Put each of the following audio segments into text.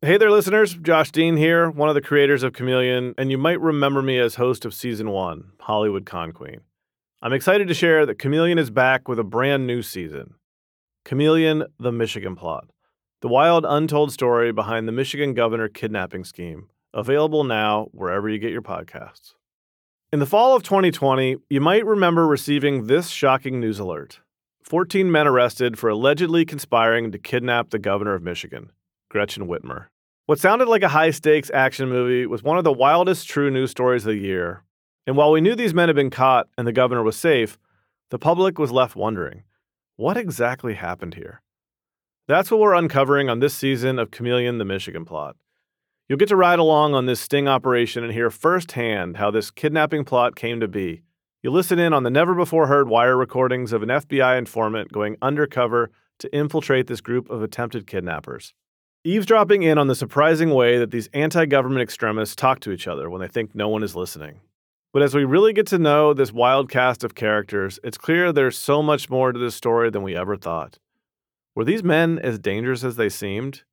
Hey there, listeners. Josh Dean here, one of the creators of Chameleon, and you might remember me as host of season one, Hollywood Con Queen. I'm excited to share that Chameleon is back with a brand new season Chameleon, the Michigan Plot, the wild, untold story behind the Michigan governor kidnapping scheme, available now wherever you get your podcasts. In the fall of 2020, you might remember receiving this shocking news alert 14 men arrested for allegedly conspiring to kidnap the governor of Michigan. Gretchen Whitmer. What sounded like a high stakes action movie was one of the wildest true news stories of the year. And while we knew these men had been caught and the governor was safe, the public was left wondering what exactly happened here? That's what we're uncovering on this season of Chameleon the Michigan Plot. You'll get to ride along on this sting operation and hear firsthand how this kidnapping plot came to be. You'll listen in on the never before heard wire recordings of an FBI informant going undercover to infiltrate this group of attempted kidnappers eavesdropping in on the surprising way that these anti government extremists talk to each other when they think no one is listening. But as we really get to know this wild cast of characters, it's clear there's so much more to this story than we ever thought. Were these men as dangerous as they seemed?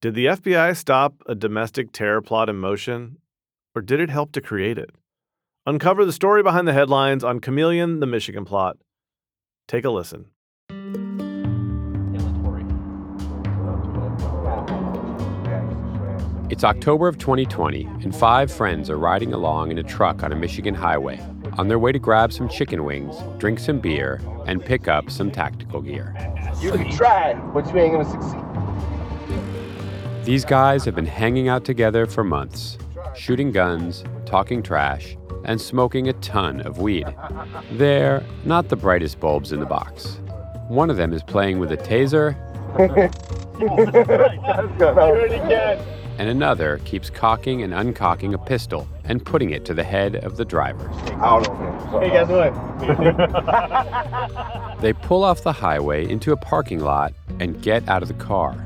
Did the FBI stop a domestic terror plot in motion? Or did it help to create it? Uncover the story behind the headlines on Chameleon, the Michigan plot. Take a listen. It's October of 2020, and five friends are riding along in a truck on a Michigan highway on their way to grab some chicken wings, drink some beer, and pick up some tactical gear. You can try, but you ain't gonna succeed. These guys have been hanging out together for months, shooting guns, talking trash, and smoking a ton of weed. They're not the brightest bulbs in the box. One of them is playing with a taser. and another keeps cocking and uncocking a pistol and putting it to the head of the driver. Hey, guess what? they pull off the highway into a parking lot and get out of the car.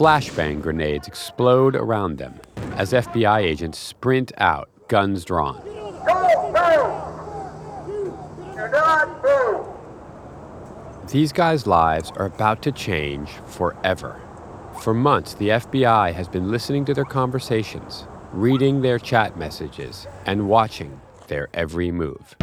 Flashbang grenades explode around them as FBI agents sprint out, guns drawn. These guys' lives are about to change forever. For months, the FBI has been listening to their conversations, reading their chat messages, and watching their every move.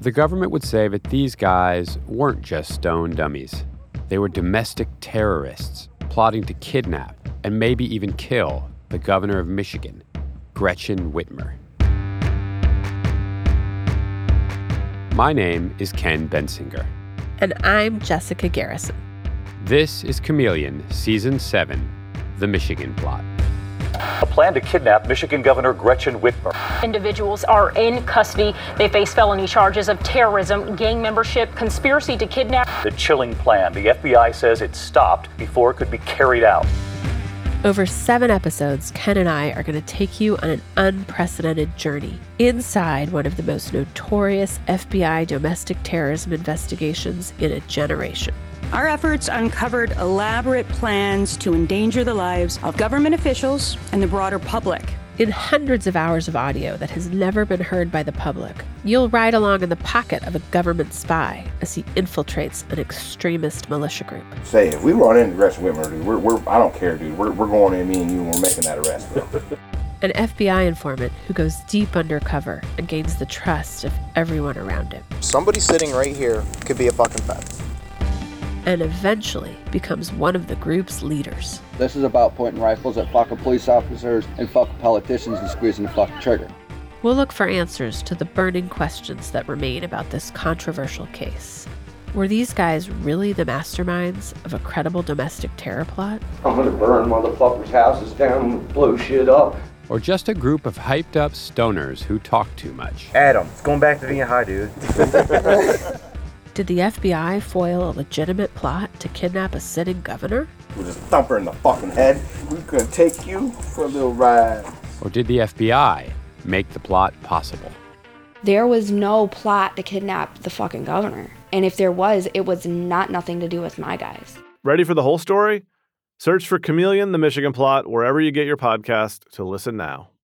The government would say that these guys weren't just stone dummies. They were domestic terrorists plotting to kidnap and maybe even kill the governor of Michigan, Gretchen Whitmer. My name is Ken Bensinger. And I'm Jessica Garrison. This is Chameleon, Season 7 The Michigan Plot. A plan to kidnap Michigan Governor Gretchen Whitmer. Individuals are in custody. They face felony charges of terrorism, gang membership, conspiracy to kidnap. The chilling plan. The FBI says it stopped before it could be carried out. Over seven episodes, Ken and I are going to take you on an unprecedented journey inside one of the most notorious FBI domestic terrorism investigations in a generation. Our efforts uncovered elaborate plans to endanger the lives of government officials and the broader public. In hundreds of hours of audio that has never been heard by the public, you'll ride along in the pocket of a government spy as he infiltrates an extremist militia group. Say, if we run into Gretchen Whitmer, dude, we're, we're, I don't care, dude. We're, we're going in, me and you, and we're making that arrest, An FBI informant who goes deep undercover and gains the trust of everyone around him. Somebody sitting right here could be a fucking fed and eventually becomes one of the group's leaders. This is about pointing rifles at fucking police officers and fucking politicians and squeezing the fucking trigger. We'll look for answers to the burning questions that remain about this controversial case. Were these guys really the masterminds of a credible domestic terror plot? I'm gonna burn motherfuckers' houses down and blow shit up. Or just a group of hyped up stoners who talk too much. Adam, it's going back to being high, dude. Did the FBI foil a legitimate plot to kidnap a sitting governor? With just thump her in the fucking head. We're gonna take you for a little ride. Or did the FBI make the plot possible? There was no plot to kidnap the fucking governor. And if there was, it was not nothing to do with my guys. Ready for the whole story? Search for Chameleon the Michigan Plot wherever you get your podcast to listen now.